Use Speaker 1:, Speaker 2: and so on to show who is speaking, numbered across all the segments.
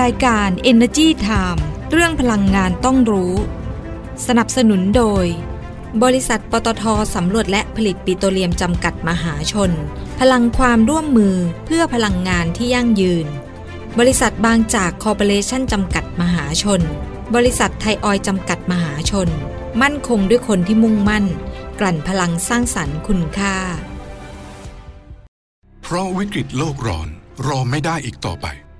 Speaker 1: รายการ Energy Time เรื่องพลังงานต้องรู้ สนับสนุนโดย บริษัทปตทสำรวจและผลิตปิโตรเลียมจำกัดมหาชน พลังความร่วมมือเพื่อพลังงานที่ยั่งยืน บริษัทบางจากคอร์ปอเรชั่นจำกัดมหาชน บริษัทไทยออยจำกัดมหาชน มั่นคงด้วยคนที่มุ่งมั่น กลั่นพลังสร้างสรรค์คุณค่า
Speaker 2: เพราะวิกฤตโลกร้อนรอไม่ได้อีกต่อไป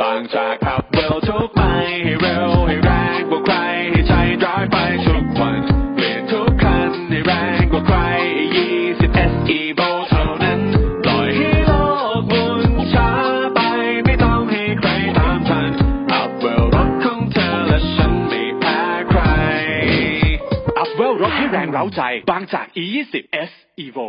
Speaker 3: บางจากขับเร็วทุกไปให้เร็วให้แรงกว่าใครให้ใจร้ายไปทุกวันเปลี่ยนทุกคันให้แรงกว่าใคร20 SE v o เท่านั้นปล่อยให้โลกมุนช้าไปไม่ต้องให้ใครตามทันอัพเวลรถของเธอและฉันไม่แพ้ใครอัพเวลรถให้แรงเร้าใจบางจาก E20 S Evo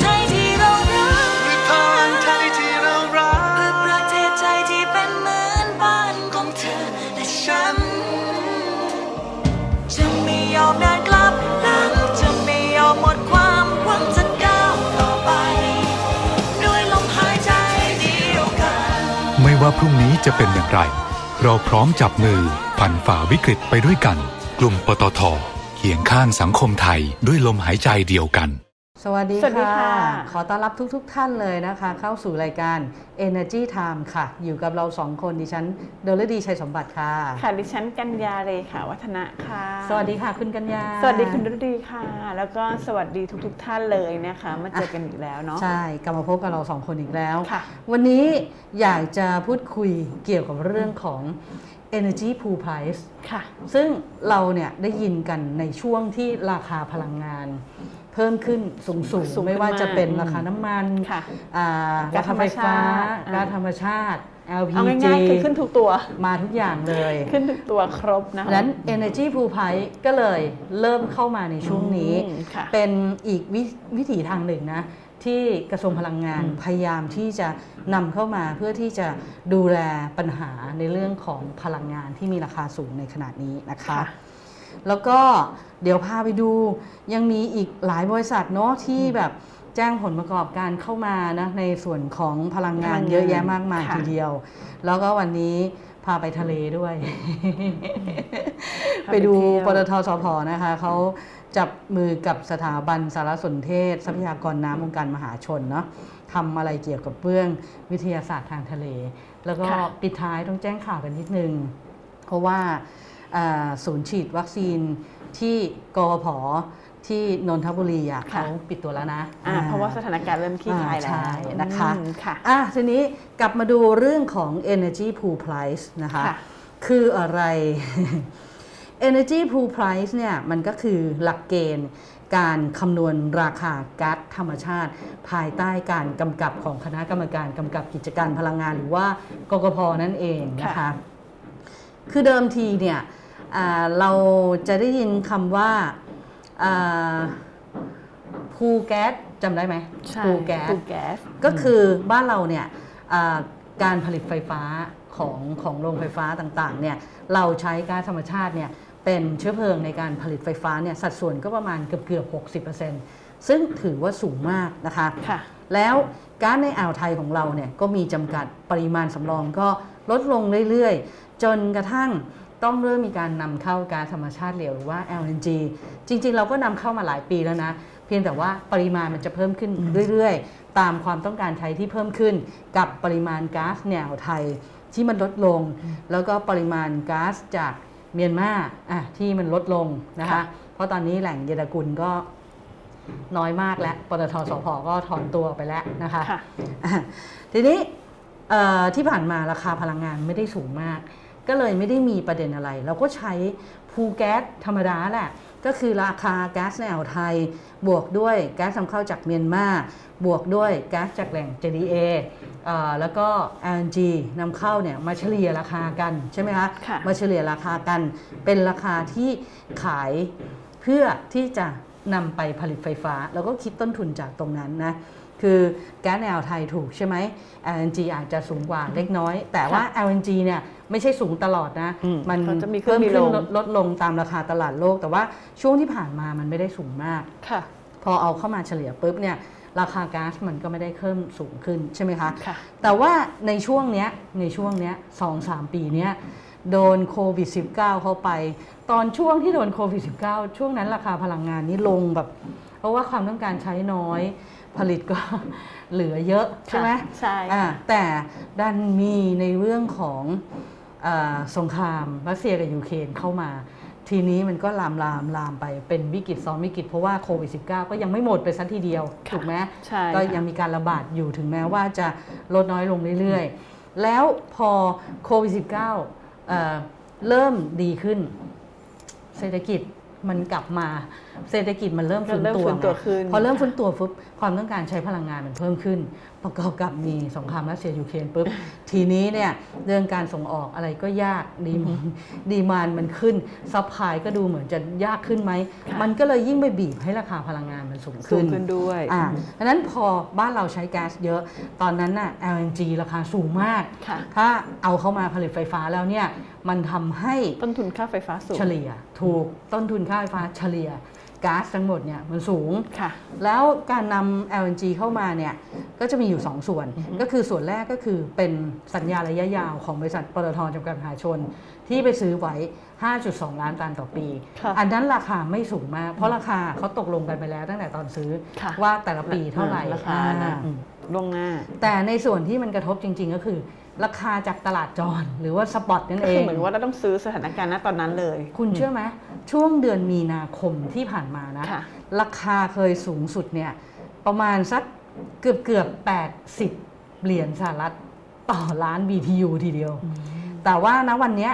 Speaker 4: ไทยที่เรารักด้วยพลังไทยที่เรารักเพื่อประเทศใจที่เป็นเหมือนบ้านของเธอและฉันจะไม่ยอมนานกลับหลังจะไม่ยอมหมดความหวังจะก้าวต่อไปด้วยลมหายใจเดียวกัน
Speaker 5: ไม่ว่าพรุ่งนี้จะเป็นอย่างไร เราพร้อมจับมือผ่านฝ่าวิกฤตไปด้วยกัน กลุ่มปตทเคียงข้างสังคมไทยด้วยลมหายใจเดียวกัน
Speaker 6: สวัสดี
Speaker 7: สวัสดีค่ะ
Speaker 6: ขอต้อนรับทุกๆทท่านเลยนะคะ เข้าสู่รายการ Energy Time ค่ะ อยู่กับเราสองคนดิฉันเดลดีชัยสมบัติค่ะ
Speaker 7: ค่ะดิฉันกัญญาเลยค่ะ วัฒนะค่ะ
Speaker 6: สวัสดีค่ะคุณกัญญา
Speaker 7: สวัสดีคุณดุดีค่ะ แล้วก็สวัสดีทุกๆท่านเลยนะคะมาเจอกันอีกแล้วเนาะ
Speaker 6: ใช่กลับมาพบกับเราสองคนอีกแล้ว
Speaker 7: ค่ะ
Speaker 6: วันนี้อยากจะพูดคุยเกี่ยวกับเรื่องของ Energy Pool Price
Speaker 7: ค่ะ
Speaker 6: ซึ่งเราเนี่ยได้ยินกันในช่วงที่ราคาพลังงาน เพิ่มขึ้นสูง
Speaker 7: สูง
Speaker 6: ๆไม่ว่าจะเป็น
Speaker 7: ขึ้นมาก
Speaker 6: ราคาน้ำมัน
Speaker 7: ค่ะ
Speaker 6: อ่า
Speaker 7: ก๊า
Speaker 6: รา
Speaker 7: ซ
Speaker 6: คาไฟฟ้า
Speaker 7: ธรรมชาติ
Speaker 6: ก๊าซธรรมชาติ
Speaker 7: เอา
Speaker 6: LPG
Speaker 7: ง่ายๆคือขึ้นทุกตัว
Speaker 6: มาทุกอย่างเลย
Speaker 7: ขึ้นทุกตัวครบนะคะ
Speaker 6: ดังนั้น Energy Pool Price ก็เลยเริ่มเข้ามาในช่วงนี้
Speaker 7: อืมค่ะ
Speaker 6: เป็นอีกววิถีทางหนึ่งนะที่กระทรวงพลังงานพยายามที่จะนำเข้ามาเพื่อที่จะดูแลปัญหาในเรื่องของพลังงานที่มีราคาสูงในขณะนี้นะคะ
Speaker 7: ค่ะ
Speaker 6: แล้วก็ เดี๋ยวพาไปดู ยังมีอีกหลายบริษัทเนาะที่แบบแจ้งผลประกอบการเข้ามานะในส่วนของพลังงาน
Speaker 7: พลังงาน
Speaker 6: เยอะแยะมากมาย
Speaker 7: ค่ะ
Speaker 6: ทีเดียว แล้วก็วันนี้พาไปทะเลด้วย
Speaker 7: พา
Speaker 6: ไป
Speaker 7: ไป
Speaker 6: ดู
Speaker 7: เที่ยว
Speaker 6: ปตทสพนะคะเขาจับมือกับสถาบันสารสนเทศ ทรัพยากรน้ำองค์การมหาชนเนาะทำอะไรเกี่ยวกับเรื่องวิทยาศาสตร์ทางทะเล แล้วก็
Speaker 7: ค่ะ
Speaker 6: ปิดท้ายต้องแจ้งข่าวกันนิดนึง เพราะว่าอ่า ศูนย์ฉีดวัคซีนที่กพพที่นนทบุรีอะ
Speaker 7: ค่ะ
Speaker 6: เขาปิดตัวแล้วนะ
Speaker 7: อ่าเพราะว่าสถานการณ์เริ่มคลี่คลายแล้ว
Speaker 6: อ่าใช่นะคะ
Speaker 7: อืมค่ะ
Speaker 6: อะทีนี้กลับมาดูเรื่องของ energy pool price นะคะ
Speaker 7: ค่ะ
Speaker 6: คืออะไร energy pool price เนี่ยมันก็คือหลักเกณฑ์การคำนวณราคาก๊าซธรรมชาติ ภายใต้การกำกับของคณะกรรมการกำกับกิจการพลังงานหรือว่ากกพนั่นเองนะคะ
Speaker 7: ค่ะ
Speaker 6: คือเดิมทีเนี่ยอ่า เราจะได้ยินคำว่าพูแก๊สจำได้ไหม
Speaker 7: ใช่
Speaker 6: พูแก๊ส
Speaker 7: ปูแก๊ส
Speaker 6: ก็คือบ้านเราเนี่ยอ่าการผลิตไฟฟ้าของของโรงไฟฟ้าต่างๆเนี่ยเราใช้ก๊าซธรรมชาติเนี่ยเป็นเชื้อเพลิงในการผลิตไฟฟ้าเนี่ยสัดส่วนก็ประมาณเกือบเกือบ60%ซึ่งถือว่าสูงมากนะคะ
Speaker 7: ค่ะ
Speaker 6: แล้วก๊าซในอ่าวไทยของเราเนี่ยก็มีจำกัดปริมาณสำรองก็ลดลงเรื่อยๆ จนกระทั่ง ต้องเริ่มมีการนำเข้าก๊าซธรรมชาติเหลวหรือว่า LNG จริง ๆ เราก็นำเข้ามาหลายปีแล้วนะ เพียงแต่ว่าปริมาณมันจะเพิ่มขึ้นเรื่อย ๆ ตามความต้องการใช้ที่เพิ่มขึ้น กับปริมาณก๊าซในอ่าวไทยที่มันลดลง แล้วก็ปริมาณก๊าซจากเมียนมาอะที่มันลดลงนะคะ
Speaker 7: ค่ะ
Speaker 6: เพราะตอนนี้แหล่งเยดกุลก็น้อยมากแล้วปตทสพก็ถอนตัวไปแล้วนะคะ
Speaker 7: ค่ะ
Speaker 6: อะทีนี้เอ่อที่ผ่านมาราคาพลังงานไม่ได้สูงมาก ก็เลยไม่ได้มีประเด็นอะไร เราก็ใช้พูลแก๊สธรรมดาแหละ ก็คือราคาแก๊สในอ่าวไทย บวกด้วยแก๊สนำเข้าจากเมียนมา บวกด้วยแก๊สจากแหล่ง JDA เอ่อแล้วก็ LNG นำเข้าเนี่ยมาเฉลี่ยราคากันใช่ไหมคะ
Speaker 7: ค่ะ
Speaker 6: มาเฉลี่ยราคากัน เป็นราคาที่ขายเพื่อที่จะนำไปผลิตไฟฟ้า แล้วก็คิดต้นทุนจากตรงนั้นนะคือแก๊สในอ่าวไทยถูกใช่ไหม LNG อาจจะสูงกว่าเล็กน้อย แต่ว่า LNG เนี่ย ไม่ใช่สูงตลอดนะ
Speaker 7: อืม
Speaker 6: มัน
Speaker 7: เขาจะมีขึ้น
Speaker 6: เพิ่ม
Speaker 7: มี
Speaker 6: ขึ้
Speaker 7: ล
Speaker 6: น
Speaker 7: ง
Speaker 6: ลดลดลงตามราคาตลาดโลก แต่ว่าช่วงที่ผ่านมามันไม่ได้สูงมาก
Speaker 7: ค่ะ
Speaker 6: พอเอาเข้ามาเฉลี่ยปุ๊บเนี่ยราคาก๊าซมันก็ไม่ได้เพิ่มสูงขึ้นใช่ไหมคะ
Speaker 7: ค่ะ
Speaker 6: แต่ว่าในช่วงเนี้ยในช่วงเนี้ยสองสามปีเนี้ยโดนโควิด -19 เข้าไป ตอนช่วงที่โดนโควิด -19 ช่วงนั้นราคาพลังงานนี้ลงแบบ เพราะว่าความต้องการใช้น้อยผลิตก็เหลือเยอะ ใช่ไหม
Speaker 7: ใช่
Speaker 6: อ่าแต่ดันมีในเรื่องของอา สงครามรัสเซียกับยูเครนเข้ามา ทีนี้มันก็ลามลามลามไปเป็นวิกฤตซ้อนวิกฤตเพราะว่าโควิด -19 ก็ยังไม่หมดไปสักทีเดียว
Speaker 7: ค่ะ
Speaker 6: ถูกไหม
Speaker 7: ใช่
Speaker 6: ก็
Speaker 7: ค่ะ
Speaker 6: ยังมีการระบาดอยู่ถึงแม้ว่าจะลดน้อยลงเรื่อยๆ แล้วพอโควิด -19 เอ่อเริ่มดีขึ้น เศรษฐกิจมันกลับมา เศรษฐกิจมันเริ่มฟื้น
Speaker 7: เริ่ม
Speaker 6: ตัว
Speaker 7: ฟื้นตัว
Speaker 6: ไง
Speaker 7: ขึ้น
Speaker 6: พอเริ่ม
Speaker 7: ค่ะ
Speaker 6: ฟื้นตัวปุ๊บความต้องการใช้พลังงานมันเพิ่มขึ้น ประกอบกับมีสงครามรัสเซียยูเครนปุ๊บทีนี้เนี่ยเรื่องการส่งออกอะไรก็ยาก demand demand มันขึ้น supply ก็ดูเหมือนจะยากขึ้นไหม
Speaker 7: ค่ะ
Speaker 6: มันก็เลยยิ่งไปบีบให้ราคาพลังงานมันสูงขึ้นสูง
Speaker 7: ขึ้นด้วย
Speaker 6: อ่าดังนั้นพอบ้านเราใช้แก๊สเยอะตอนนั้นน่ะ LNG ราคาสูงมาก
Speaker 7: ค่ะ
Speaker 6: ถ้าเอาเข้ามาผลิตไฟฟ้าแล้วเนี่ยมันทำให้
Speaker 7: ต้นทุนค่าไฟฟ้าสูง
Speaker 6: เฉลี่ย ถูกต้นทุนค่าไฟฟ้าเฉลี่ย ก๊าซทั้งหมดเนี่ยมันสูง
Speaker 7: ค่ะ
Speaker 6: แล้วการนำ LNG เข้ามาเนี่ยก็จะมีอยู่ 2 ส่วน ก็คือส่วนแรกก็คือเป็นสัญญาระยะยาวของบริษัทปตทจำกัดมหาชน ที่ไปซื้อไว้ 5.2 ล้านตันต่อปี
Speaker 7: ค่ะ
Speaker 6: อันนั้นราคาไม่สูงมาก เพราะราคาเขาตกลงกันไปแล้วตั้งแต่ตอนซื้อ
Speaker 7: ค่ะ
Speaker 6: ว่าแต่ละปีเท่าไหร่
Speaker 7: ราคานะ
Speaker 6: อ่า
Speaker 7: อืมล่วงหน้า
Speaker 6: แต่ในส่วนที่มันกระทบจริง ๆ ก็คือ ราคาจากตลาดจรหรือว่าสปอตนั่น
Speaker 7: ก็
Speaker 6: เอ
Speaker 7: คืองเหมือนว่าเราต้องซื้อสถานการณ์ณตอนนั้นเลย
Speaker 6: คุณเชื่อไหมช่วงเดือนมีนาคมที่ผ่านมานะ
Speaker 7: ค่ะ
Speaker 6: ราคาเคยสูงสุดเนี่ยประมาณสักเกือบเกือบ 80 เหรียญสหรัฐต่อล้าน BTU ทีเดียว แต่ว่าณวันเนี้ย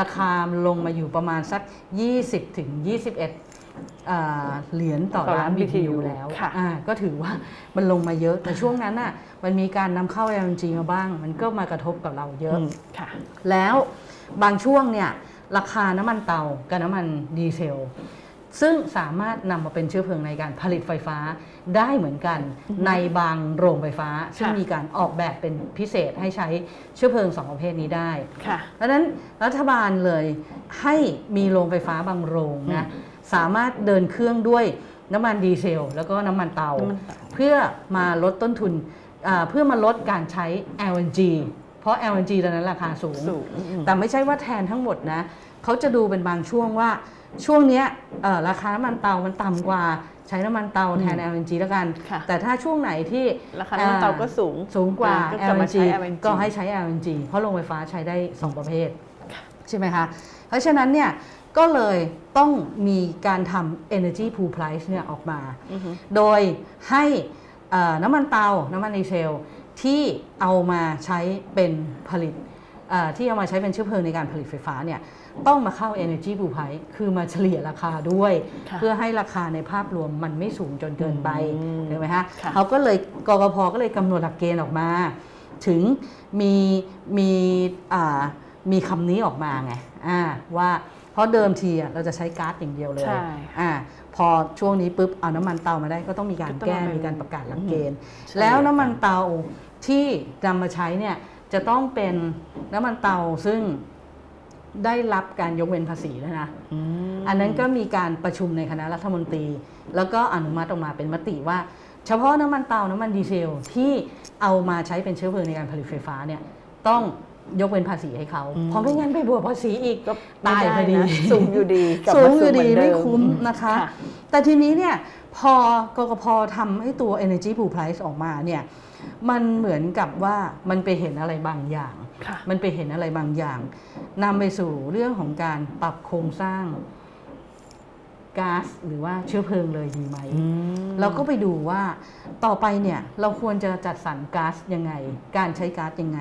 Speaker 6: ราคาลงมาอยู่ประมาณสัก 20ถึง21อ่า เหรียญต่อ
Speaker 7: ต่อ
Speaker 6: ล้า
Speaker 7: ล้านน
Speaker 6: BTU
Speaker 7: BTU
Speaker 6: แล้ว
Speaker 7: ค่ะ
Speaker 6: อ่าก็ถือว่ามันลงมาเยอะ แต่ช่วงนั้นน่ะมันมีการนำเข้า LNG มาบ้าง มันก็มากระทบกับเราเยอะ
Speaker 7: อืมค่ะ
Speaker 6: แล้วบางช่วงเนี่ยราคาน้ำมันเตากับน้ำมันดีเซล ซึ่งสามารถนำมาเป็นเชื้อเพลิงในการผลิตไฟฟ้าได้เหมือนกันในบางโรงไฟฟ้า ซึ่งมีการออกแบบเป็นพิเศษให้ใช้เชื้อเพลิงสองประเภทนี้ได้
Speaker 7: ค่ะ
Speaker 6: เพราะฉะนั้นรัฐบาลเลยให้มีโรงไฟฟ้าบางโรงนะ สามารถเดินเครื่องด้วยน้ำมันดีเซล แล้วก็น้ำมันเตา
Speaker 7: น้ำมันเตา
Speaker 6: เพื่อมาลดต้นทุนอ่าเพื่อมาลดการใช้ LNG เพราะ LNG ตอนนั้นราคาสูง
Speaker 7: สูงอืม
Speaker 6: แต่ไม่ใช่ว่าแทนทั้งหมดนะเขาจะดูเป็นบางช่วงว่าช่วงเนี้ยเอ่อราคาน้ำมันเตามันต่ำกว่าใช้น้ำมันเตาแทน LNG แล้วกัน
Speaker 7: ค่ะ
Speaker 6: แต่ถ้าช่วงไหนที่
Speaker 7: ราคาน้ำมันเตาก็สูง
Speaker 6: สูงกว่า
Speaker 7: ก็กลับมา
Speaker 6: LNG
Speaker 7: ใช้ LNG
Speaker 6: ก็ให้ใช้ LNG เพราะโรงไฟฟ้าใช้ได้ 2 ประเภท ใช่ไหมคะ เพราะฉะนั้นเนี่ย ก็เลยต้องมีการทำ energy pool price เนี่ยออกมา โดยให้เอ่อน้ำมันเตา น้ำมันดีเซลที่เอามาใช้เป็นผลิตเอ่อที่เอามาใช้เป็นเชื้อเพลิงในการผลิตไฟฟ้าเนี่ยต้องมาเข้า energy pool price คือมาเฉลี่ยราคาด้วย
Speaker 7: ค่ะ
Speaker 6: เพื่อให้ราคาในภาพรวมมันไม่สูงจนเกินไป
Speaker 7: อืม
Speaker 6: ถูกไหมคะ
Speaker 7: ค่ะ
Speaker 6: เขาก็เลยกกพก็เลยกำหนดหลักเกณฑ์ออกมา ถึงมีมีอ่ามีคำนี้ออกมาไงอ่าว่า เพราะเดิมทีอะเราจะใช้ก๊าซอย่างเดียวเลย
Speaker 7: ใช่
Speaker 6: อ่าพอช่วงนี้ปุ๊บเอาน้ำมันเตามาได้ก็ต้องมีการ
Speaker 7: ก็ต้อง
Speaker 6: แก้
Speaker 7: มาเป็น
Speaker 6: มีการประกาศหลักเกณฑ์
Speaker 7: เฉลี่ย
Speaker 6: แล้วน้ำมันเตาที่นำมาใช้เนี่ยจะต้องเป็นน้ำมันเตาซึ่งได้รับการยกเว้นภาษีแล้วนะ อันนั้นก็มีการประชุมในคณะรัฐมนตรี แล้วก็อนุมัติออกมาเป็นมติว่า เฉพาะน้ำมันเตา น้ำมันดีเซลที่เอามาใช้เป็นเชื้อเพลิงในการผลิตไฟฟ้าเนี่ยต้อง ยกเว้นภาษีให้เขา เพราะไม่งั้นไปบวกภาษีอีก
Speaker 7: ก็
Speaker 6: ตายพอดี
Speaker 7: ไม่ไนะสูงอยู่ดีกลับ
Speaker 6: สู
Speaker 7: มาง
Speaker 6: อยู่ดี
Speaker 7: เหนเไม่
Speaker 6: คุ้มนะคะ
Speaker 7: ค่ะ
Speaker 6: แต่ทีนี้เนี่ยพอกกพทำให้ตัว Energy Pool Price ออกมาเนี่ยมันเหมือนกับว่ามันไปเห็นอะไรบางอย่าง
Speaker 7: ค่ะ
Speaker 6: มันไปเห็นอะไรบางอย่างนำไปสู่เรื่องของการปรับโครงสร้างก๊าซหรือว่าเชื้อเพลิงเลยดีไหมเราก็ไปดูว่าต่อไปเนี่ยเราควรจะจัดสรรก๊าซยังไง การใช้ก๊าซยังไง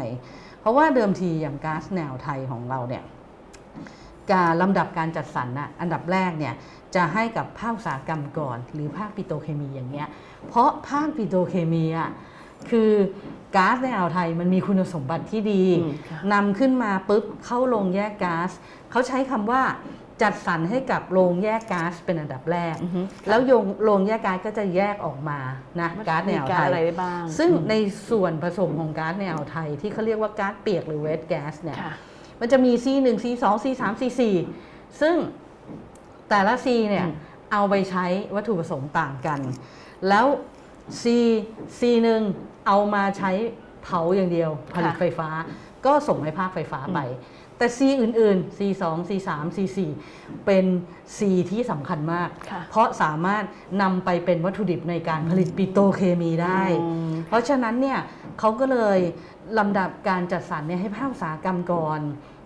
Speaker 6: เพราะว่าเดิมทีอย่างก๊าซแนวไทยของเราเนี่ยการลำดับการจัดสรรน่ะอันดับแรกเนี่ยจะให้กับภาคอุตสาหกรรมก่อน หรือภาคปิโตรเคมีอย่างเงี้ยเพราะภาคปิโตรเคมีอะคือก๊าซในอ่าวไทยมันมีคุณสมบัติที่ดี
Speaker 7: อืมค่ะ
Speaker 6: นำขึ้นมาปุ๊บเข้าโรงแยกก๊าซเขาใช้คำว่า จัดสรรให้กับโรงแยกก๊าซเป็นอันดับแรก
Speaker 7: อือฮึ
Speaker 6: แล้วโยงโรงแยกก๊าซก็จะแยกออกมานะก๊าซในอ่าว
Speaker 7: มี
Speaker 6: ไท
Speaker 7: อะไร
Speaker 6: ย
Speaker 7: ได้บ้าง
Speaker 6: ซึ่ง
Speaker 7: อืม
Speaker 6: ในส่วนผสมของก๊าซในอ่าวไทยที่เขาเรียกว่าก๊าซเปียกหรือเวทแก๊สเนี่ย
Speaker 7: ค่ะ
Speaker 6: มันจะมี C1 C2 C3 C4 ซึ่งแต่ละ C เนี่ย
Speaker 7: อืม
Speaker 6: เอาไปใช้วัตถุประสงค์ต่างกัน แล้ว C C1 เอามาใช้เผาอย่างเดียวผลิตไฟฟ้า ก็ส่งให้ภาคไฟฟ้าไป แต่ C อื่นๆ C2 C3 C4 เป็น C ที่สำคัญมาก
Speaker 7: ค่ะ
Speaker 6: เพราะสามารถนำไปเป็นวัตถุดิบในการผลิตปิโตรเคมีได้
Speaker 7: อืม
Speaker 6: เพราะฉะนั้นเนี่ยเขาก็เลยลำดับการจัดสรรเนี่ยให้ภาคอุตสาหกรรมก่อน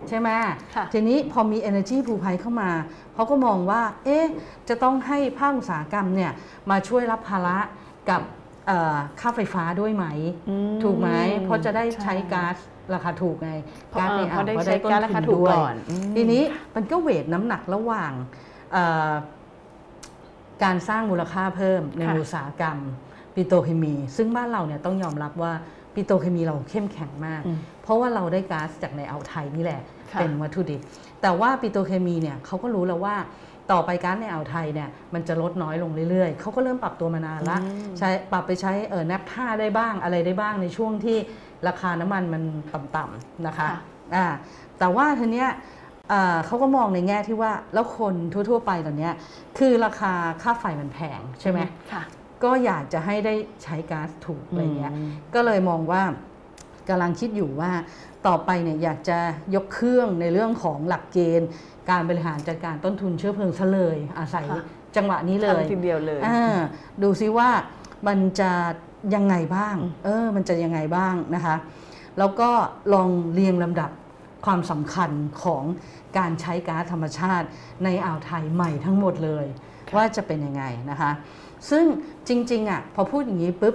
Speaker 6: ใช่ไหม
Speaker 7: ค่ะ
Speaker 6: ทีนี้พอมี Energy p o o l p r i c e เข้ามาเขาก็มองว่า เอ๊ะ จะต้องให้ภาคอุตสาหกรรมเนี่ยมาช่วยรับภาระกับเอ่อค่าไฟฟ้าด้วยไหม
Speaker 7: อืม
Speaker 6: ถูกไหม เพราะจะได้ใช้
Speaker 7: ใช่
Speaker 6: ก๊าซ ราคาถูกไง
Speaker 7: เพราะ
Speaker 6: ก๊าซใน
Speaker 7: เออ
Speaker 6: อ่าว
Speaker 7: เพราะได้
Speaker 6: ก็
Speaker 7: ใช้ก๊าซราคาถูก
Speaker 6: ด้วย
Speaker 7: ก่อนอืม
Speaker 6: ทีนี้มันก็เวทน้ำหนักระหว่างเอ่อการสร้างมูลค่าเพิ่มใน
Speaker 7: ค่ะ
Speaker 6: อุตสาหกรรมปิโตรเคมี ซึ่งบ้านเราเนี่ยต้องยอมรับว่าปิโตรเคมีเราเข้มแข็งมาก
Speaker 7: อืม
Speaker 6: เพราะว่าเราได้ก๊าซจากในอ่าวไทยนี่แหละ
Speaker 7: ค่ะ
Speaker 6: เป็นวัตถุดิบ แต่ว่าปิโตรเคมีเนี่ยเขาก็รู้แล้วว่าต่อไปก๊าซในอ่าวไทยเนี่ยมันจะลดน้อยลงเรื่อยๆ เขาก็เริ่มปรับตัวมานานละ
Speaker 7: อืม
Speaker 6: ใช้ปรับไปใช้เออแนปท่าได้บ้างอะไรได้บ้างในช่วงที่ ราคาน้ำมันมันต่ำๆนะคะ
Speaker 7: ค่ะ
Speaker 6: อ่าแต่ว่าทีเนี้ยอ่าเขาก็มองในแง่ที่ว่าแล้วคนทั่ว ๆ ไปตอนเนี้ยคือราคาค่าไฟมันแพงใช่ไหม
Speaker 7: ค่ะ
Speaker 6: ก็อยากจะให้ได้ใช้ก๊าซถูกอะไรเงี้ย
Speaker 7: อืม
Speaker 6: ก็เลยมองว่ากำลังคิดอยู่ว่าต่อไปเนี่ยอยากจะยกเครื่องในเรื่องของหลักเกณฑ์ การบริหารจัดการต้นทุนเชื้อเพลิงซะเลยอาศัย
Speaker 7: ค่ะ
Speaker 6: จังหวะนี้เลย
Speaker 7: ทำทีเดียวเลย
Speaker 6: อ่าดูซิว่ามันจะ ยังไงบ้าง
Speaker 7: อืม
Speaker 6: เออ มันจะยังไงบ้างนะคะ แล้วก็ลองเรียงลำดับความสำคัญของการใช้ก๊าซธรรมชาติในอ่าวไทยใหม่ทั้งหมดเลย ว่าจะเป็นยังไงนะคะ ซึ่งจริงๆอะพอพูดอย่างนี้ปุ๊บ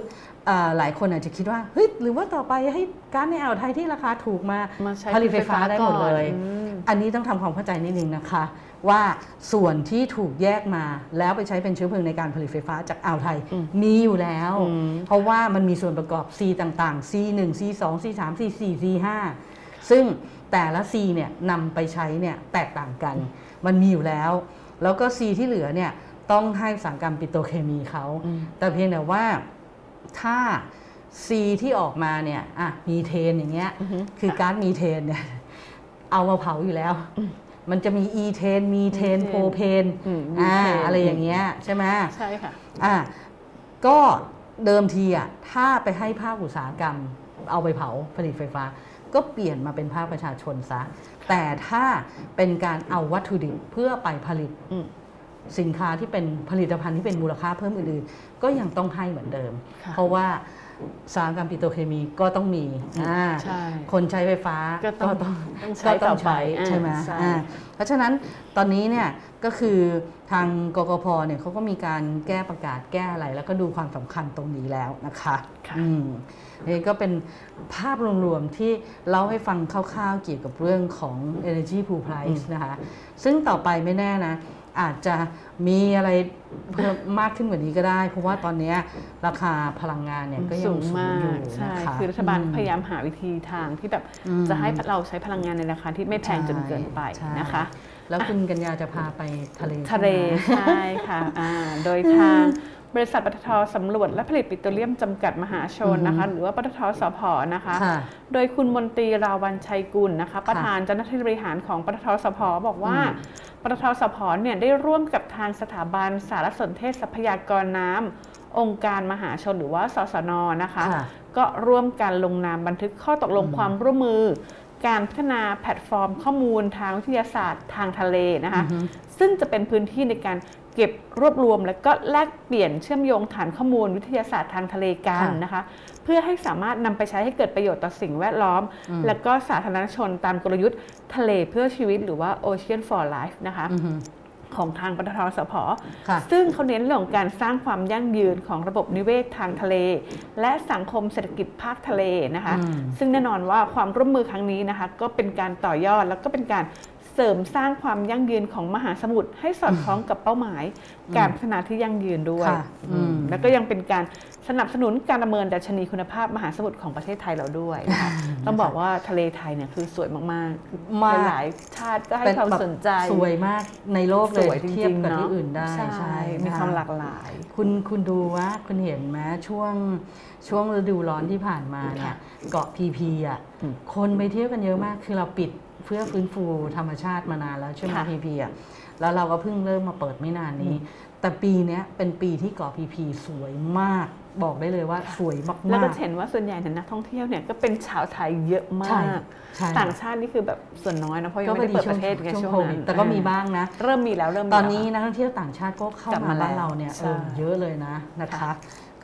Speaker 6: อ่าหลายคนอาจจะคิดว่าเฮ้ยหรือว่าต่อไปให้ก๊าซในอ่าวไทยที่ราคาถูกมา
Speaker 7: มาใช้
Speaker 6: ผลิตไฟฟ้าได้หมดเลย
Speaker 7: ก่อนอืม
Speaker 6: อันนี้ต้องทำความเข้าใจนิดนึงนะคะ ว่าส่วนที่ถูกแยกมาแล้วไปใช้เป็นเชื้อเพลิงในการผลิตไฟฟ้าจากอ่าวไทย
Speaker 7: อืม
Speaker 6: มีอยู่แล้ว
Speaker 7: อืม
Speaker 6: เพราะว่ามันมีส่วนประกอบ C ต่างๆ C1 C2 C3 C4 C5 ซึ่งแต่ละ C เนี่ยนำไปใช้เนี่ยแตกต่างกัน มันมีอยู่แล้ว แล้วก็ C ที่เหลือเนี่ยต้องให้อุตสาหกรรมปิโตรเคมีเขา
Speaker 7: อืม
Speaker 6: แต่เพียงแต่ว่าถ้า C ที่ออกมาเนี่ยอะมีเทนอย่างเงี้ย
Speaker 7: อือฮึ
Speaker 6: คือก๊าซมีเทนเนี่ยเอามาเผาอยู่แล้ว มันจะมีอีเทน มีเทน
Speaker 7: มีเทน
Speaker 6: โพเพน
Speaker 7: อืม
Speaker 6: อ่า
Speaker 7: มีเทน
Speaker 6: อะไรอย่างเงี้ยใช่ไหม
Speaker 7: ใช่ค่ะ
Speaker 6: อ่าก็เดิมทีอะถ้าไปให้ภาคอุตสาหกรรม เอาไปเผาผลิตไฟฟ้า ก็เปลี่ยนมาเป็นภาคประชาชนซะ แต่ถ้าเป็นการเอาวัตถุดิบเพื่อไปผลิต
Speaker 7: อืม
Speaker 6: สินค้าที่เป็นผลิตภัณฑ์ที่เป็นมูลค่าเพิ่มอื่นๆ ก็ยังต้องให้เหมือนเดิม
Speaker 7: ค่ะ
Speaker 6: เพราะว่าอุต สาหกรรมปิโตรเคมีก็ต้องมีอ่า
Speaker 7: ใช่
Speaker 6: คนใช้ไฟฟ้า
Speaker 7: ก็ต้อง
Speaker 6: ต้อง
Speaker 7: ต้องใช้
Speaker 6: ก็ต้
Speaker 7: ต่
Speaker 6: อ
Speaker 7: องไป
Speaker 6: ใช้
Speaker 7: อ่า
Speaker 6: ใช่ไหม
Speaker 7: ใช่
Speaker 6: อ่าเพราะฉะนั้นตอนนี้เนี่ยก็คือทางกกพเนี่ยเขาก็มีการแก้ประกาศแก้อะไร แล้วก็ดูความสำคัญตรงนี้แล้วนะคะ
Speaker 7: ค่ะ
Speaker 6: อืมนี่ก็เป็นภาพรวมๆที่เล่าให้ฟังคร่าวๆเกี่ยวกับเรื่องของ energy pool price นะคะ ซึ่งต่อไปไม่แน่นะ อาจจะมีอะไรเพิ่มมากขึ้นกว่านี้ก็ได้ เพราะว่าตอนเนี้ยราคาพลังงานเนี่ยก็ยั
Speaker 7: สู
Speaker 6: ง
Speaker 7: ง
Speaker 6: สูง
Speaker 7: มา
Speaker 6: อยู่
Speaker 7: กใช่
Speaker 6: นะคะ
Speaker 7: คือรัฐบาล
Speaker 6: อื
Speaker 7: พยายามหาวิธีทางที่แบบ
Speaker 6: อืม
Speaker 7: จะให้เราใช้พลังงานในราคาที่ไม่แพงจนเกินไป
Speaker 6: ใช่
Speaker 7: นะคะ
Speaker 6: แล้วคุณกัญญาจะพาไปทะเล
Speaker 7: ทะเล
Speaker 6: ใช่ไหม
Speaker 7: ใช่ค่ะอ่าโดยทาง บริษัทปตทสำรวจและผลิตปิโตรเลียมจำกัดมหาชนนะคะหรือว่าปตทสพนะคะ
Speaker 6: ค่ะ
Speaker 7: โดยคุณมนตรีราวันชัยกุลนะคะ ประธานเจ้าหน้าที่บริหารของปตทสพบอกว่า
Speaker 6: อืม
Speaker 7: ปตทสพเนี่ยได้ร่วมกับทางสถาบันสารสนเทศทรัพยากรน้ำองค์การมหาชนหรือว่าสสนนะคะ
Speaker 6: ค่ะ
Speaker 7: ก็ร่วมกันลงนามบันทึกข้อตกลงความร่วมมือการพัฒนาแพลตฟอร์มข้อมูลทางวิทยาศาสตร์ทางทะเลนะคะ ซึ่งจะเป็นพื้นที่ในการ เก็บรวบรวม และก็แลกเปลี่ยนเชื่อมโยงฐานข้อมูลวิทยาศาสตร์ทางทะเลกัน
Speaker 6: ค่ะ
Speaker 7: นะคะ เพื่อให้สามารถนำไปใช้ให้เกิดประโยชน์ต่อสิ่งแวดล้อม
Speaker 6: อืม
Speaker 7: และก็สาธารณชนตามกลยุทธ์ทะเลเพื่อชีวิตหรือว่า Ocean for Life นะคะ
Speaker 6: อือฮึ
Speaker 7: ของทางปตทสพ
Speaker 6: ค่ะ
Speaker 7: ซึ่งเขาเน้นเรื่องของการสร้างความยั่งยืนของระบบนิเวศทางทะเล และสังคมเศรษฐกิจภาคทะเลนะคะ
Speaker 6: อืม
Speaker 7: ซึ่งแน่นอนว่าความร่วมมือครั้งนี้นะคะ ก็เป็นการต่อยอดแล้วก็เป็นการ เสริมสร้างความยั่งยืนของมหาสมุทรให้สอดคล้องกับเป้าหมาย การพัฒนาที่ยั่งยืนด้วย
Speaker 6: ค่ะอืม
Speaker 7: แล้วก็ยังเป็นการสนับสนุนการประเมินดัชนีคุณภาพมหาสมุทรของประเทศไทยเราด้วยนะคะต้องบอกว่าทะเลไทยเนี่ยคือสวยมาก
Speaker 6: มาก
Speaker 7: ๆ หลายๆชาติก็ให้ความ
Speaker 6: แบบ
Speaker 7: สนใจ
Speaker 6: สวยมากในโลกเล
Speaker 7: ส
Speaker 6: ย
Speaker 7: วยจริงๆ
Speaker 6: เทียบกับที่
Speaker 7: เะ
Speaker 6: อื่นได้
Speaker 7: ใช่
Speaker 6: ใช่
Speaker 7: มี
Speaker 6: นะะ
Speaker 7: ความหลากหลาย
Speaker 6: คุณคุณดูว่าคุณเห็นไหมช่วงช่วงฤดูร้อนที่ผ่านมาเนี่ย
Speaker 7: ค่ะ
Speaker 6: เกาะพีพีอะ
Speaker 7: อืม
Speaker 6: คนไปเที่ยวกันเยอะมากคือเราปิด เพื่อฟื้นฟูธรรมชาติมานานแล้วใช่ไหม
Speaker 7: ค่ะ
Speaker 6: พีพีอะแล้วเราก็เพิ่งเริ่มมาเปิดไม่นานนี้ แต่ปีเนี้ยเป็นปีที่เกาะพีพีสวยมากบอกได้เลยว่าสวยมากๆ
Speaker 7: แล้วก็เห็นว่าส่วนใหญ่เนี่ยนักท่องเที่ยวเนี่ยก็เป็นชาวไทยเยอะมา
Speaker 6: ใช่
Speaker 7: ก
Speaker 6: ใช่
Speaker 7: ต่างชาตินี่คือแบบส่วนน้อยนะเพราะยัง
Speaker 6: ก็
Speaker 7: ไม่
Speaker 6: พอ
Speaker 7: ได้
Speaker 6: ดี
Speaker 7: เปิดประเทศไง
Speaker 6: ช่วง
Speaker 7: ช่วง
Speaker 6: โค
Speaker 7: นั้
Speaker 6: วิด
Speaker 7: น
Speaker 6: แต่ก็มีบ้างนะ
Speaker 7: เริ่มมีแล้วเริ่มมี
Speaker 6: ตอนนี้
Speaker 7: แล้ว
Speaker 6: นักท่องเที่ยวต่างชาติก็เข้าก
Speaker 7: ลับ
Speaker 6: มา
Speaker 7: มา
Speaker 6: บ้าน
Speaker 7: แล้ว
Speaker 6: เราเนี่ย
Speaker 7: ใช่
Speaker 6: เออเยอะเลยนะนะคะ
Speaker 7: ค่ะ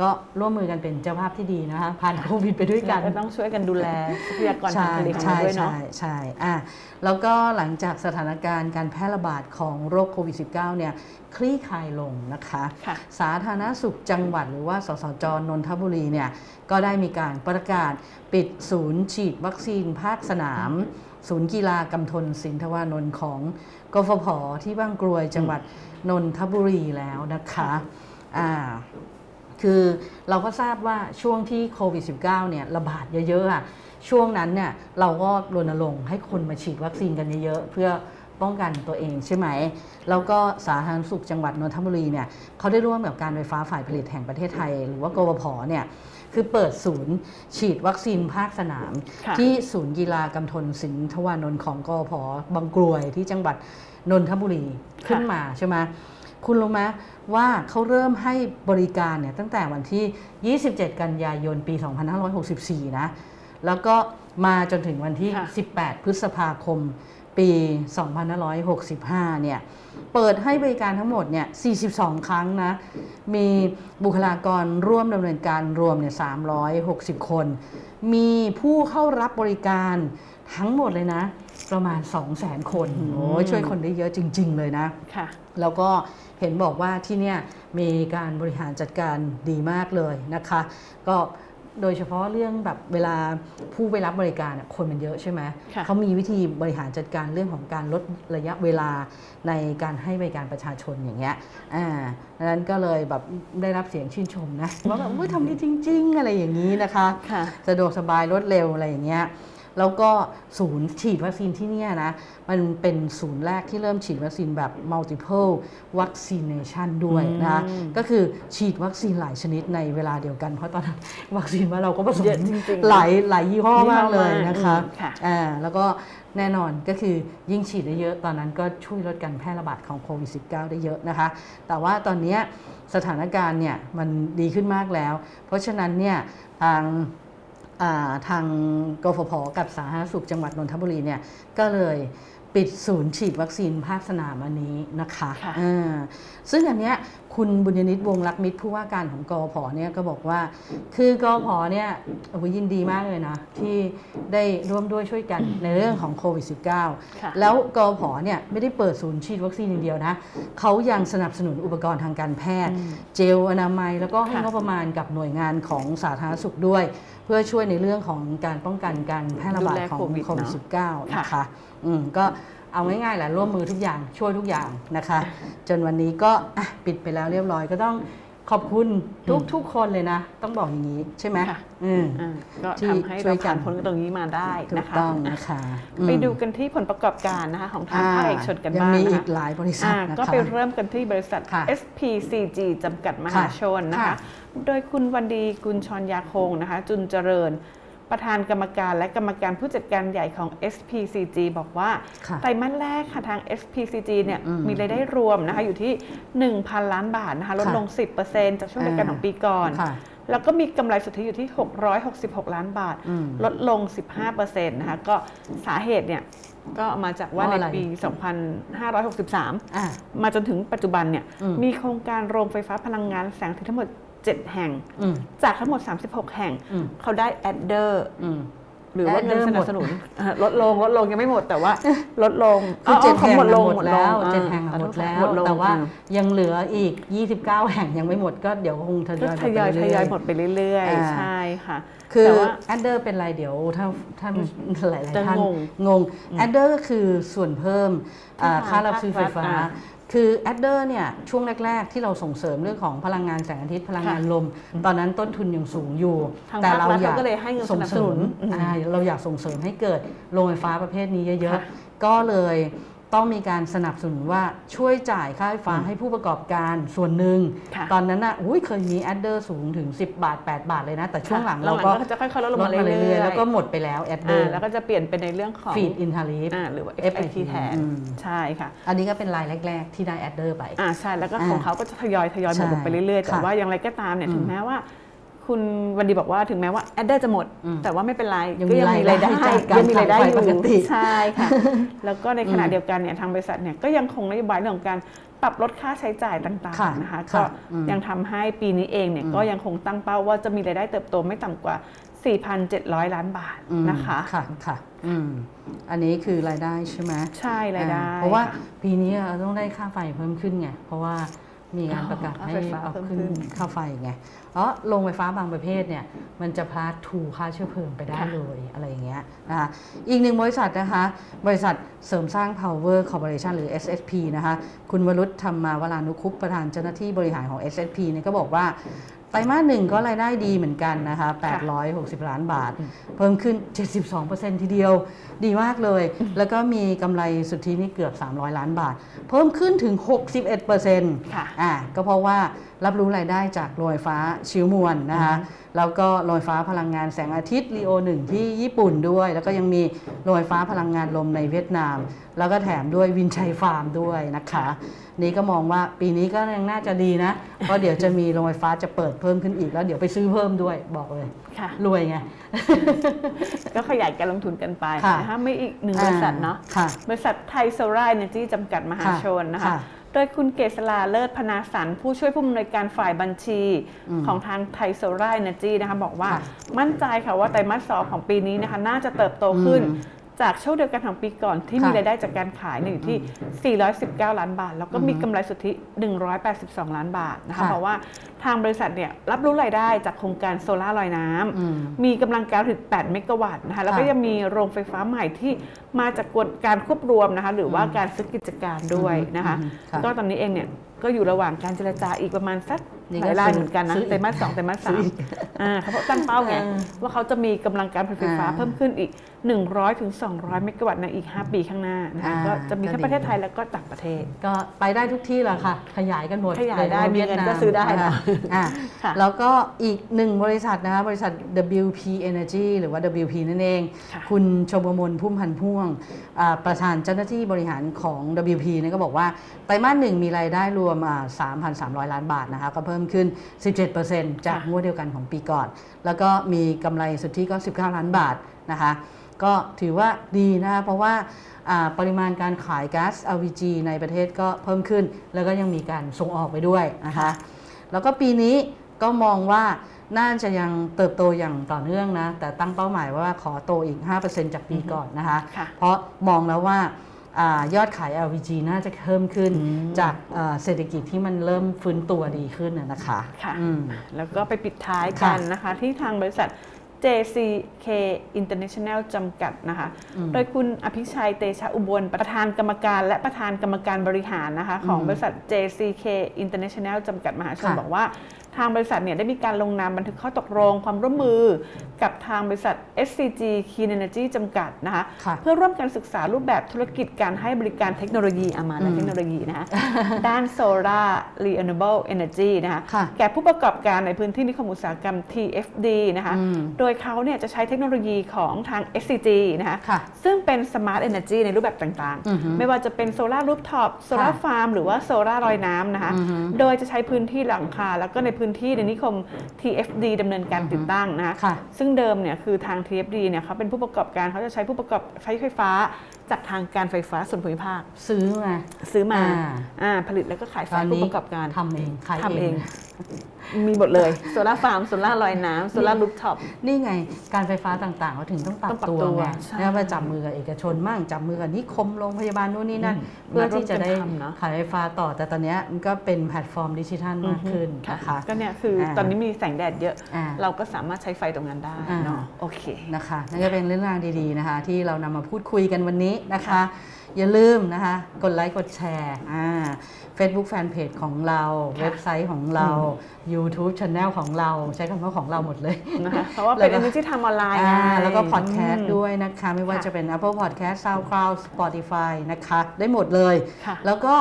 Speaker 6: ก็ร่วมมือกันเป็นเจ้าภาพที่ดีนะคะผ่านโควิดไปด้วยกัน
Speaker 7: ก็ต้องช่วยกันดูแลทรัพยากรทาง
Speaker 6: ใช่
Speaker 7: ทะเลของ
Speaker 6: ใช่
Speaker 7: เราด้วยเนาะ
Speaker 6: ใช่ใช่อะแล้วก็หลังจากสถานการณ์การแพร่ระบาดของโรคโควิด -19 เนี่ยคลี่คลายลงนะคะ
Speaker 7: ค่ะ
Speaker 6: สาธารณสุขจังหวัดหรือว่าสสจนนทบุรีเนี่ยก็ได้มีการประกาศปิดศูนย์ฉีดวัคซีนภาคสนาม ศูนย์กีฬากำธนสินทวานนท์ของกฟผที่บ้างกรวยจังหวัดนนทบุรีแล้วนะคะอ่า คือเราก็ทราบว่าช่วงที่โควิด -19 เนี่ยระบาดเยอะๆอะช่วงนั้นเนี่ยเราก็รณรงค์ให้คนมาฉีดวัคซีนกันเยอะๆเพื่อป้องกันตัวเองใช่ไหม แล้วก็สาธารณสุขจังหวัดนนทบุรีเนี่ยเขาได้ร่วมกับการไฟฟ้าฝ่ายผลิตแห่งประเทศไทย หรือว่ากวพเนี่ยคือเปิดศูนย์ฉีดวัคซีนภาคสนาม
Speaker 7: ค่ะ
Speaker 6: ที่ศูนย์กีฬากำธนสินทวานนท์ของกวพบางกรวยที่จังหวัดนนทบุรีขึ้นมาใช่ไหม คุณรู้ไหมว่าเขาเริ่มให้บริการเนี่ยตั้งแต่วันที่ 27 กันยายนปี 2564 นะ แล้วก็มาจนถึงวันที่
Speaker 7: ค่ะ
Speaker 6: 18 พฤษภาคมปี 2565 เนี่ย เปิดให้บริการทั้งหมดเนี่ย 42 ครั้งนะ มีบุคลากรร่วมดำเนินการรวมเนี่ย 360 คน มีผู้เข้ารับบริการทั้งหมดเลยนะ ประมาณ 200,000 คน โอ้ยช่วยคนได้เยอะจริง ๆ เลยนะ
Speaker 7: ค่ะ
Speaker 6: แล้วก็ เห็นบอกว่าที่เนี่ยมีการบริหารจัดการดีมากเลยนะคะ ก็โดยเฉพาะเรื่องแบบเวลาผู้ไปรับบริการอะคนมันเยอะใช่ไหม
Speaker 7: ค่ะ
Speaker 6: เขามีวิธีบริหารจัดการเรื่องของการลดระยะเวลาในการให้บริการประชาชนอย่างเงี้ยอ่าดังนั้นก็เลยแบบได้รับเสียงชื่นชมนะว่าแบบเฮ้ยทำดีจริง ๆ อะไรอย่างนี้นะคะ
Speaker 7: ค่ะ
Speaker 6: สะดวกสบายรวดเร็วอะไรอย่างเงี้ย แล้วก็ศูนย์ฉีดวัคซีนที่เนี่ยนะ มันเป็นศูนย์แรกที่เริ่มฉีดวัคซีนแบบ multiple vaccination ด้วยนะ
Speaker 7: อืม
Speaker 6: ก็คือฉีดวัคซีนหลายชนิดในเวลาเดียวกัน เพราะตอนนั้นวัคซีนว่าเราก็ผสม
Speaker 7: เยอะจริงๆ
Speaker 6: หลายหลายยี่ห้อ
Speaker 7: ยี่ห้อ
Speaker 6: มากเลย
Speaker 7: มาก
Speaker 6: นะคะ
Speaker 7: อืมค่ะ
Speaker 6: อ่าแล้วก็แน่นอนก็คือยิ่งฉีดได้เยอะ ตอนนั้นก็ช่วยลดการแพร่ระบาดของโควิด -19 ได้เยอะนะคะ แต่ว่าตอนเนี้ยสถานการณ์เนี่ยมันดีขึ้นมากแล้ว เพราะฉะนั้นเนี่ยทางอ่า ทางกฟผกับสาธารณสุขจังหวัดนนทบุรีเนี่ยก็เลยปิดศูนย์ฉีดวัคซีนภาคสนามอันนี้นะคะ
Speaker 7: ค่ะ
Speaker 6: อ่าซึ่งอันเนี้ย คุณบุญยนิตวงศ์รักมิตรผู้ว่าการของกฟผเนี่ยก็บอกว่า คือกฟผเนี่ยโอ้โหยินดีมากเลยนะ ที่ได้ร่วมด้วยช่วยกันในเรื่องของโควิด -19
Speaker 7: ค่ะ
Speaker 6: แล้วกฟผเนี่ยไม่ได้เปิดศูนย์ฉีดวัคซีนอย่างเดียวนะเขายังสนับสนุนอุปกรณ์ทางการแพทย์ เจลอนามัย แล้วก็ให้
Speaker 7: ค่ะ
Speaker 6: งบประมาณกับหน่วยงานของสาธารณสุขด้วย เพื่อช่วยในเรื่องของการป้องกันการแพร่ระบาด
Speaker 7: ดูแล
Speaker 6: ของ
Speaker 7: โควิด
Speaker 6: โควิด
Speaker 7: เนอะ
Speaker 6: -19 นะคะอืมก็ เอาง่ายๆแหละร่วมมือทุกอย่างช่วยทุกอย่างนะคะ จนวันนี้ก็อะปิดไปแล้วเรียบร้อยก็ต้องขอบคุณทุกทุกคนเลยนะ ต้องบอกอย่างนี้ใช่ไหม
Speaker 7: ค่ะ
Speaker 6: อืม
Speaker 7: อ่าก็
Speaker 6: ที่
Speaker 7: ทำให้
Speaker 6: ช่ว
Speaker 7: เรา
Speaker 6: ยกัน
Speaker 7: ผ่านพ้นตรงนี้มาได้
Speaker 6: ถู
Speaker 7: นะ
Speaker 6: ก
Speaker 7: คะ
Speaker 6: ต้องนะคะอืม
Speaker 7: ไปดูกันที่ผลประกอบการนะคะของทางภาคเอกชนกัน
Speaker 6: ยัง
Speaker 7: บ้าง
Speaker 6: มี
Speaker 7: นะ
Speaker 6: อี
Speaker 7: คะ
Speaker 6: กหลายบริษัท
Speaker 7: อ่า
Speaker 6: นะคะ
Speaker 7: ก็ไปเริ่มกันที่บริษัท
Speaker 6: ค่ะ
Speaker 7: SPCG จำกัดมหาชนนะ
Speaker 6: ค่ะ
Speaker 7: คะ โดยคุณวันดีกุลชรยาคงนะคะ จุนเจริญ ประธานกรรมการและกรรมการผู้จัดการใหญ่ของ SPCG บอกว่า
Speaker 6: ค่ะ
Speaker 7: ไตรมาสแรกค่ะทาง SPCG เนี่ย
Speaker 6: อืม
Speaker 7: มีรายได้รวมนะคะอยู่ที่ 1,000 ล้านบาทนะคะลด
Speaker 6: ค่ะ
Speaker 7: ลง 10%จากช่วงเดียวกันของปีก่อน
Speaker 6: ค่ะ
Speaker 7: แล้วก็มีกำไรสุทธิอยู่ที่ 666 ล้านบาท
Speaker 6: อืม
Speaker 7: ลดลง 15%นะคะก็สาเหตุเนี่ยก็มาจากว่า
Speaker 6: เพราะอะไรใน
Speaker 7: ปี 2563
Speaker 6: อ่า
Speaker 7: มาจนถึงปัจจุบันเนี่ย
Speaker 6: อืม
Speaker 7: มีโครงการโรงไฟฟ้าพลังงานแสงอาทิตย์ทั้งหมด 7 แห่ง
Speaker 6: อืม
Speaker 7: จากทั้งหมด 36 แห่ง
Speaker 6: อืม
Speaker 7: เขาได้ adder อื
Speaker 6: ม
Speaker 7: หรือว่าเงิน
Speaker 6: adder
Speaker 7: สนับสนุนเอ่อลดลงลดลงยังไม่หมดแต่ว่าลดลง
Speaker 6: คือเจ็ด
Speaker 7: ขา
Speaker 6: แห่ง
Speaker 7: หมดลง
Speaker 6: หมดแล้ว
Speaker 7: อ่า
Speaker 6: เจ็ดแห่งหมดแล้ว
Speaker 7: หมดลง
Speaker 6: แต่ว่า
Speaker 7: อ่า
Speaker 6: ยังเหลืออีก 29 แห่งยังไม่หมดก็เดี๋ยวคงทย
Speaker 7: ก็
Speaker 6: อย
Speaker 7: ทยอย
Speaker 6: ไป
Speaker 7: ท
Speaker 6: เรื่
Speaker 7: ยอยหมดไปเรื่อย
Speaker 6: อ่า
Speaker 7: ๆใช่ค่ะ
Speaker 6: คือ
Speaker 7: แต่ว่า
Speaker 6: แอดเดอร์เป็นไรเดี๋ยวถ้าถ้าหลาย
Speaker 7: จะ
Speaker 6: ๆท่าน
Speaker 7: งง
Speaker 6: งงแอดเดอร์ก็คือส่วนเพิ่มอ่า
Speaker 7: ที่ทาง
Speaker 6: ค่ารับซื้อไฟฟ้า
Speaker 7: ภา ครัฐอ่า
Speaker 6: คือแอดเดอร์เนี่ยช่วงแรก ๆ ที่เราส่งเสริมเรื่องของพลังงานแสงอาทิตย์พลังงาน
Speaker 7: ค่ะ
Speaker 6: ลม ตอนนั้นต้นทุนยังสูงอยู่
Speaker 7: ทาง
Speaker 6: แต่
Speaker 7: ภาค
Speaker 6: เรา
Speaker 7: รัฐ
Speaker 6: อยาก
Speaker 7: เขาก็เลยให้เงิน
Speaker 6: ส่ง
Speaker 7: สนับ
Speaker 6: เส
Speaker 7: ส
Speaker 6: ริ
Speaker 7: นุ
Speaker 6: ม
Speaker 7: นอืม
Speaker 6: อ่าเราอยากส่งเสริมให้เกิดโรงไฟฟ้าประเภทนี้เยอะ
Speaker 7: ค่ะ
Speaker 6: ๆก็เลย ต้องมีการสนับสนุนว่าช่วยจ่ายค่าไฟฟ้าให้ผู้ประกอบการส่วนหนึ่ง
Speaker 7: ค่ะ
Speaker 6: ตอนนั้นน่ะอุ้ยเคยมี adder สูงถึง 10 บาท 8 บาทเลยนะ แต่ช่วงหลัง
Speaker 7: ค่ะ
Speaker 6: เราก็
Speaker 7: หลังๆก็จะค่อยๆลดลงมา
Speaker 6: ลด
Speaker 7: เรื่อยๆ
Speaker 6: แล้วก็หมดไปแล้ว adder อ่าร์
Speaker 7: แล้วก็จะเปลี่ยนเป็นในเรื่องของ
Speaker 6: feed-in tariff อ่า
Speaker 7: หรือว่า
Speaker 6: FIT
Speaker 7: FIT แทน
Speaker 6: อืม
Speaker 7: ใช่ค่ะ
Speaker 6: อันนี้ก็เป็นรายแรก ๆ ที่ได้ adder ไป
Speaker 7: อ่าใช่แล้วก็
Speaker 6: อ่า
Speaker 7: ของเขาก็จะทยอยทยอยหมด
Speaker 6: ใช่
Speaker 7: ลงไปเรื่อยๆ แต่
Speaker 6: ค่ะ
Speaker 7: ว่าอย่างไรก็ตามเนี่ย
Speaker 6: อืม
Speaker 7: ถึงแม้ว่า คุณวันดีบอกว่าถึงแม้ว่า adder จะหมด
Speaker 6: อืม
Speaker 7: แต่ว่าไม่เป็นไร
Speaker 6: ยัง
Speaker 7: ก็
Speaker 6: มี
Speaker 7: ยังมีรายได้
Speaker 6: รายได้จากการ
Speaker 7: ยังมีรายได้
Speaker 6: ขายไฟปกติอ
Speaker 7: ยู่ใช่ค่ะแล้วก็ในขณะ
Speaker 6: อืม
Speaker 7: เดียวกันเนี่ยทางบริษัทเนี่ยก็ยังคงนโยบายเรื่องของการปรับลดค่าใช้จ่ายต่าง
Speaker 6: ค่ะ
Speaker 7: ๆนะคะ
Speaker 6: ค่ะ
Speaker 7: ก็
Speaker 6: อืม
Speaker 7: ยังทำให้ปีนี้เองเนี่ย
Speaker 6: อืม
Speaker 7: ก็ยังคงตั้งเป้าว่าจะมีรายได้เติบโตไม่ต่ำกว่า 4,700 ล้านบาท
Speaker 6: อืม
Speaker 7: นะคะ
Speaker 6: ค่ะค่ะอืมอันนี้คือรายได้ใช่ไหม
Speaker 7: ใช่รายได้
Speaker 6: อ่เพราะว่า
Speaker 7: ค่
Speaker 6: ปีนี้เราต้องได้ค่าไฟเพิ่มขึ้นไงเพราะว่า มีการประกาศ
Speaker 7: อ๋อ
Speaker 6: ให้
Speaker 7: ค่าไฟฟ้า
Speaker 6: เอา
Speaker 7: เพิ่ม
Speaker 6: ขึ้น
Speaker 7: ขึ้น
Speaker 6: ค่าไฟไงเพราะโรงไฟฟ้าบางประเภทเนี่ยมันจะพลาดทูค่าเชื้อเพลิงไปได้
Speaker 7: ค่ะ
Speaker 6: เลยอะไรอย่างเงี้ยนะคะอีกหนึ่งบริษัทนะคะ บริษัทเสริมสร้าง Power Corporation หรือ SSP นะคะ คุณวรุษธรรมาวรานุคุปต์ประธานเจ้าหน้าที่บริหารของ SSP เนี่ยก็บอกว่าไตรมาสหนึ่งก็รายได้ดีเหมือนกันนะคะ 860 ล้านบาท เพิ่มขึ้น 72%ทีเดียว ดีมากเลย แล้วก็มีกำไรสุทธินี่เกือบ 300 ล้านบาท เพิ่มขึ้นถึง 61%
Speaker 7: ค่ะ
Speaker 6: อ่าก็เพราะว่ารับรู้รายได้จากโรงไฟฟ้าชิวมวลนะคะแล้วก็โรงไฟฟ้าพลังงานแสงอาทิตย์ลีโอหนึ่งที่ญี่ปุ่นด้วย แล้วก็ยังมีโรงไฟฟ้าพลังงานลมในเวียดนาม แล้วก็แถมด้วยวินชัยฟาร์มด้วยนะคะ นี่ก็มองว่าปีนี้ก็ยังน่าจะดีนะ เพราะเดี๋ยวจะมีโรงไฟฟ้าจะเปิดเพิ่มขึ้นอีกแล้วเดี๋ยวไปซื้อเพิ่มด้วยบอกเลย
Speaker 7: ค่ะ
Speaker 6: รวยไง
Speaker 7: ก็ขยายการลงทุนกันไป
Speaker 6: ค่ะ
Speaker 7: นะคะไม่อีกหนึ่งบริษัทเนาะ
Speaker 6: ค่ะ
Speaker 7: บริษัทไทยโซลาร์เอเนจีจำกัดมหาชนนะคะ
Speaker 6: ค่ะ
Speaker 7: โดยคุณเกษราเลิศพนาสันผู้ช่วยผู้อำนวยการฝ่ายบัญชี
Speaker 6: อืม
Speaker 7: ของทางไทยโซลาร์เอเนจีนะคะบอกว่า
Speaker 6: ค่ะ
Speaker 7: มั่นใจค่ะว่าไตรมาสสองของปีนี้นะคะน่าจะเติบโตขึ้น
Speaker 6: อืม
Speaker 7: จากช่วงเดียวกันของปีก่อนที่มี
Speaker 6: ค่ะ
Speaker 7: รายได้จากการขายเนี่ยอยู่ที่ 419 ล้านบาท แล้วก็มี
Speaker 6: อืม
Speaker 7: กำไรสุทธิ 182 ล้านบาทนะคะ
Speaker 6: ค่ะ
Speaker 7: เพราะว่าทางบริษัทเนี่ยรับรู้รายได้จากโครงการโซลาร์ลอยน้ำ
Speaker 6: อืม
Speaker 7: มีกำลังการผลิต8เมกะวัตต์นะคะแล้วก็
Speaker 6: ค่ะ
Speaker 7: ยังมีโรงไฟฟ้าใหม่ที่มาจากการควบรวมนะคะหรือว่าการซื้อกิจการด้วยนะคะ
Speaker 6: อืมค่ะ
Speaker 7: ก็ตอนนี้เองเนี่ยก็อยู่ระหว่างการเจรจาอีกประมาณสัก
Speaker 6: นี่
Speaker 7: ห
Speaker 6: ก็
Speaker 7: ลายราย
Speaker 6: ซื้อ
Speaker 7: เหมือนกันนะ
Speaker 6: ซื้ออีก
Speaker 7: ไตรมาสสองไตรมาส
Speaker 6: ซื้
Speaker 7: สา
Speaker 6: อ
Speaker 7: ม
Speaker 6: อีก
Speaker 7: อ่าเขาบอกตั้งเป้าไง
Speaker 6: เออ
Speaker 7: ว่าเขาจะมีกำลังการผลิตไฟฟ้า
Speaker 6: อ่า
Speaker 7: เพิ่มขึ้นอีก100ถึง200 เมกะวัตต์ในอีก 5 ปีข้างหน้านะคะ
Speaker 6: อ่า
Speaker 7: ก็จะมี
Speaker 6: ก็
Speaker 7: ทั้ง
Speaker 6: ดี
Speaker 7: ประเทศไทยแล้วก็ต่างประเทศ
Speaker 6: ก็ไปได้ทุกที่แหละค่ะ ขยายกันหมด
Speaker 7: ขยายได้
Speaker 6: โด
Speaker 7: มีเงินก็ซื้อได้นะ
Speaker 6: อ่า
Speaker 7: ค่ะ
Speaker 6: แล้วก็อีกหนึ่งบริษัทนะคะบริษัท WP Energy หรือว่า WP นั่นเอง
Speaker 7: ค่ะ
Speaker 6: คุณชมมลพุ่มพันธ์พ่วงอ่าประธานเจ้าหน้าที่บริหารของ WP เนี่ยก็บอกว่าไตรมาสหนึ่งมีรายได้รวมอ่า3,300 ล้านบาทนะคะก็เพิ่มขึ้น 17%จากงวดเดียวกันของปีก่อน แล้วก็มีกำไรสุทธิก็ 19 ล้านบาทนะคะ ก็ถือว่าดีนะคะเพราะว่าอ่าปริมาณการขายก๊าซ LPG ในประเทศก็เพิ่มขึ้น แล้วก็ยังมีการส่งออกไปด้วยนะคะแล้วก็ปีนี้ก็มองว่าน่าจะยังเติบโตอย่างต่อเนื่องนะ แต่ตั้งเป้าหมายว่าขอโตอีก 5%จากปีก่อนนะคะ
Speaker 7: ค่ะ
Speaker 6: เพราะมองแล้วว่าอายอดขาย LPG น่าจะเพิ่มขึ้นจากอ่าเศรษฐกิจที่มันเริ่มฟื้นตัวดีขึ้นนะนะคะ
Speaker 7: ค่ะ
Speaker 6: อืม
Speaker 7: แล้วก็ไปปิดท้าย
Speaker 6: ค่ะ
Speaker 7: กันนะคะ ที่ทางบริษัท JCK International จำกัดนะคะ โดยคุณอภิชัยเตชะอุบล ประธานกรรมการและประธานกรรมการบริหารนะคะของบริษัท JCK International จำกัดมหาชน
Speaker 6: ค่ะ
Speaker 7: บอกว่าทางบริษัทเนี่ยได้มีการลงนามบันทึกข้อตกลงความร่วมมือกับ ทางบริษัท SCG Clean Energy จำกัดนะคะ
Speaker 6: ค่ะ
Speaker 7: เพื่อร่วมกันศึกษารูปแบบธุรกิจการให้บริการเทคโนโลยีอามาและเทคโนโลยีนะคะด้าน Solar Renewable Energy นะคะ
Speaker 6: ค่ะ
Speaker 7: แก่ผู้ประกอบการในพื้นที่นิคมอุตสาหกรรม TFD นะคะ
Speaker 6: อืม
Speaker 7: โดยเขาเนี่ยจะใช้เทคโนโลยีของทาง SCG นะคะ
Speaker 6: ค่ะ
Speaker 7: ซึ่งเป็น Smart Energy ในรูปแบบต่าง
Speaker 6: อือฮึ
Speaker 7: ๆไม่ว่าจะเป็นโซลารูฟท็อปโซลา
Speaker 6: ค่ะ
Speaker 7: ฟาร์มหรือว่าโซลาลอยน้ำนะคะ
Speaker 6: อือฮึ
Speaker 7: โดยจะใช้พื้นที่หลังคาแล้วก็ในพื้นพื้นที่ในนิคม TFD ดำเนินการติดตั้งนะคะ
Speaker 6: ค่ะ
Speaker 7: ซึ่งเดิมเนี่ยคือทาง TFD เนี่ยเขาเป็นผู้ประกอบการเขาจะใช้ผู้ประกอบใช้ไฟฟ้า จากทางการไฟฟ้าส่วนภูมิภาค
Speaker 6: ซื้อมา
Speaker 7: ซื้อมา
Speaker 6: อ่า
Speaker 7: อ่าผลิตแล้วก็ขายไฟ
Speaker 6: ตอน
Speaker 7: ผู้
Speaker 6: นี้
Speaker 7: ประกอบการ
Speaker 6: ทำเองขาย
Speaker 7: ทำ
Speaker 6: เอ
Speaker 7: เองง มีหมดเลย solar farm solar ลอยน้ำ solar rooftop
Speaker 6: นี่ไง การไฟฟ้าต่างๆเขาถึงต้องปรับ
Speaker 7: ต้องปรับ
Speaker 6: ตัว
Speaker 7: ตัว
Speaker 6: ไง
Speaker 7: ใช่
Speaker 6: แล้วมาจับมือกับเอกชนมั่งจับมือกับนิคมโรงพยาบาลนู่นนี่นั่น
Speaker 7: อืม
Speaker 6: เพื่อที่จะได้
Speaker 7: มาร่วมกันทำเนอะ
Speaker 6: ขายไฟฟ้าต่อแต่ตอนเนี้ยมันก็เป็นแพลตฟอร์มดิจิทัลมากขึ้นนะคะ
Speaker 7: ก็เนี่ยคืออ่าตอนนี้มีแสงแดดเยอะ
Speaker 6: อ่า
Speaker 7: เราก็สามารถใช้ไฟตรงนั้นได้
Speaker 6: อ่า
Speaker 7: เนาะโอเค
Speaker 6: นะคะนั่นก็เป็นเรื่องราวดีๆนะคะ ที่เรานำมาพูดคุยกันวันนี้นะคะ อย่าลืมนะคะ กดไลค์กดแชร์อ่า Facebook Fanpage ของเรา เว็บไซต์ของเรา YouTube Channel ของเราใช้คำว่าของเราหมดเลย
Speaker 7: นะคะเพราะว่าเป็น
Speaker 6: แล้
Speaker 7: อั
Speaker 6: วนก็
Speaker 7: นี้ที่ทำออนไลน์
Speaker 6: อ่า
Speaker 7: ไง
Speaker 6: แล้วก็พอดแคสต์
Speaker 7: ม
Speaker 6: ด้วยนะคะ ไม่ว่า
Speaker 7: ค่ะ
Speaker 6: จะเป็น Apple Podcast SoundCloud Spotify นะคะ ได้หมดเลย
Speaker 7: ค่ะ
Speaker 6: แล้วก็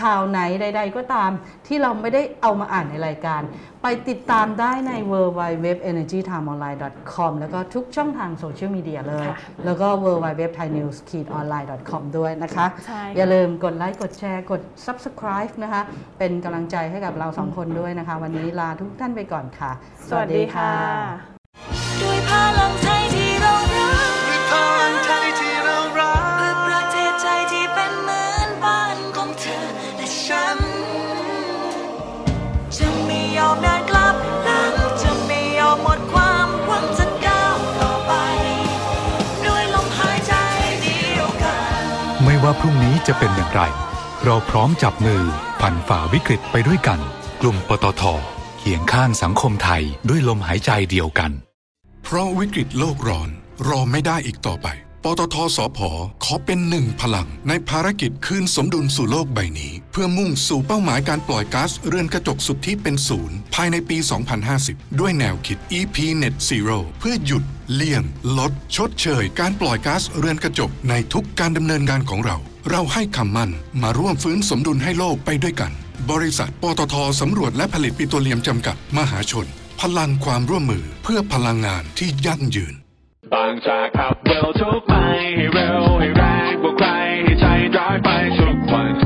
Speaker 6: ข่าวไหนใด ๆ ก็ตามที่เราไม่ได้เอามาอ่านในรายการ ไปติดตามได้ใน w w w e n e r g y t i m e o n l i n e c o m แล้วก็ทุกช่องทางโซเชียลมีเดียเลย
Speaker 7: ค่ะ
Speaker 6: แล้วก็ w w w t h a i n e w s o n l i n e c o m ด้วยนะคะ
Speaker 7: ใช่ค่ะ
Speaker 6: อย่าลืมกดไลค์กดแชร์กด Subscribe นะคะเป็นกำลังใจให้กับเราสองคนด้วยนะคะวันนี้ลาทุกท่านไปก่อนค่ะ
Speaker 7: สวัสดีค่ะ
Speaker 4: ด้วยพลังไทยที่เรารักด้วยพลังไทยที่เรารักเพื่อประเทศใจที่เป็นเหมือนบ้านของเธอและฉัน จะไม่ยอมนานกลับหลังจะไม่ยอมหมดความหวังจะก้าวต่อไป ด้วยลมหายใจเดียวกัน
Speaker 5: ไม่ว่าพรุ่งนี้จะเป็นอย่างไร เราพร้อมจับมือผ่านฝ่าวิกฤตไปด้วยกัน กลุ่มปตทเคียงข้างสังคมไทยด้วยลมหายใจเดียวกัน
Speaker 2: เพราะวิกฤตโลกร้อน รอไม่ได้อีกต่อไป ปตทสพขอเป็นหนึ่งพลัง ในภารกิจคืนสมดุลสู่โลกใบนี้ เพื่อมุ่งสู่เป้าหมายการปล่อยก๊าซเรือนกระจกสุทธิเป็นศูนย์ภายในปี 2050 ด้วยแนวคิด EP Net Zero เพื่อหยุดเลี่ยง ลด ชดเชย การปล่อยก๊าซเรือนกระจกในทุกการดำเนินงานของเรา เราให้คำมั่นมาร่วมฟื้นสมดุลให้โลกไปด้วยกัน บริษัท ปตทสำรวจและผลิตปิโตรเลียมจำกัดมหาชน พลังความร่วมมือเพื่อพลังงานที่ยั่งยืน
Speaker 3: บางจากขับเร็วทุกไปให้เร็วให้แรงกว่าใครให้ใช้ดรายไปทุกวัน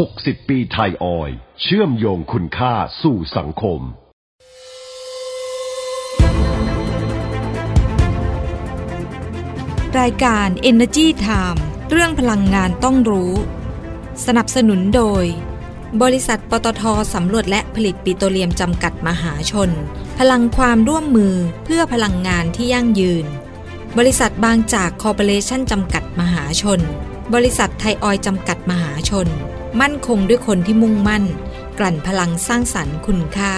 Speaker 8: 60 ปีไทยออย เชื่อมโยงคุณค่าสู่สังคม
Speaker 1: รายการ Energy Time เรื่องพลังงานต้องรู้ สนับสนุนโดย บริษัทปตทสำรวจและผลิตปิโตรเลียมจำกัดมหาชน พลังความร่วมมือเพื่อพลังงานที่ยั่งยืน บริษัทบางจากคอร์ปอเรชั่นจำกัดมหาชนบริษัทไทยออยจำกัดมหาชน มั่นคงด้วยคนที่มุ่งมั่น กลั่นพลังสร้างสรรค์คุณค่า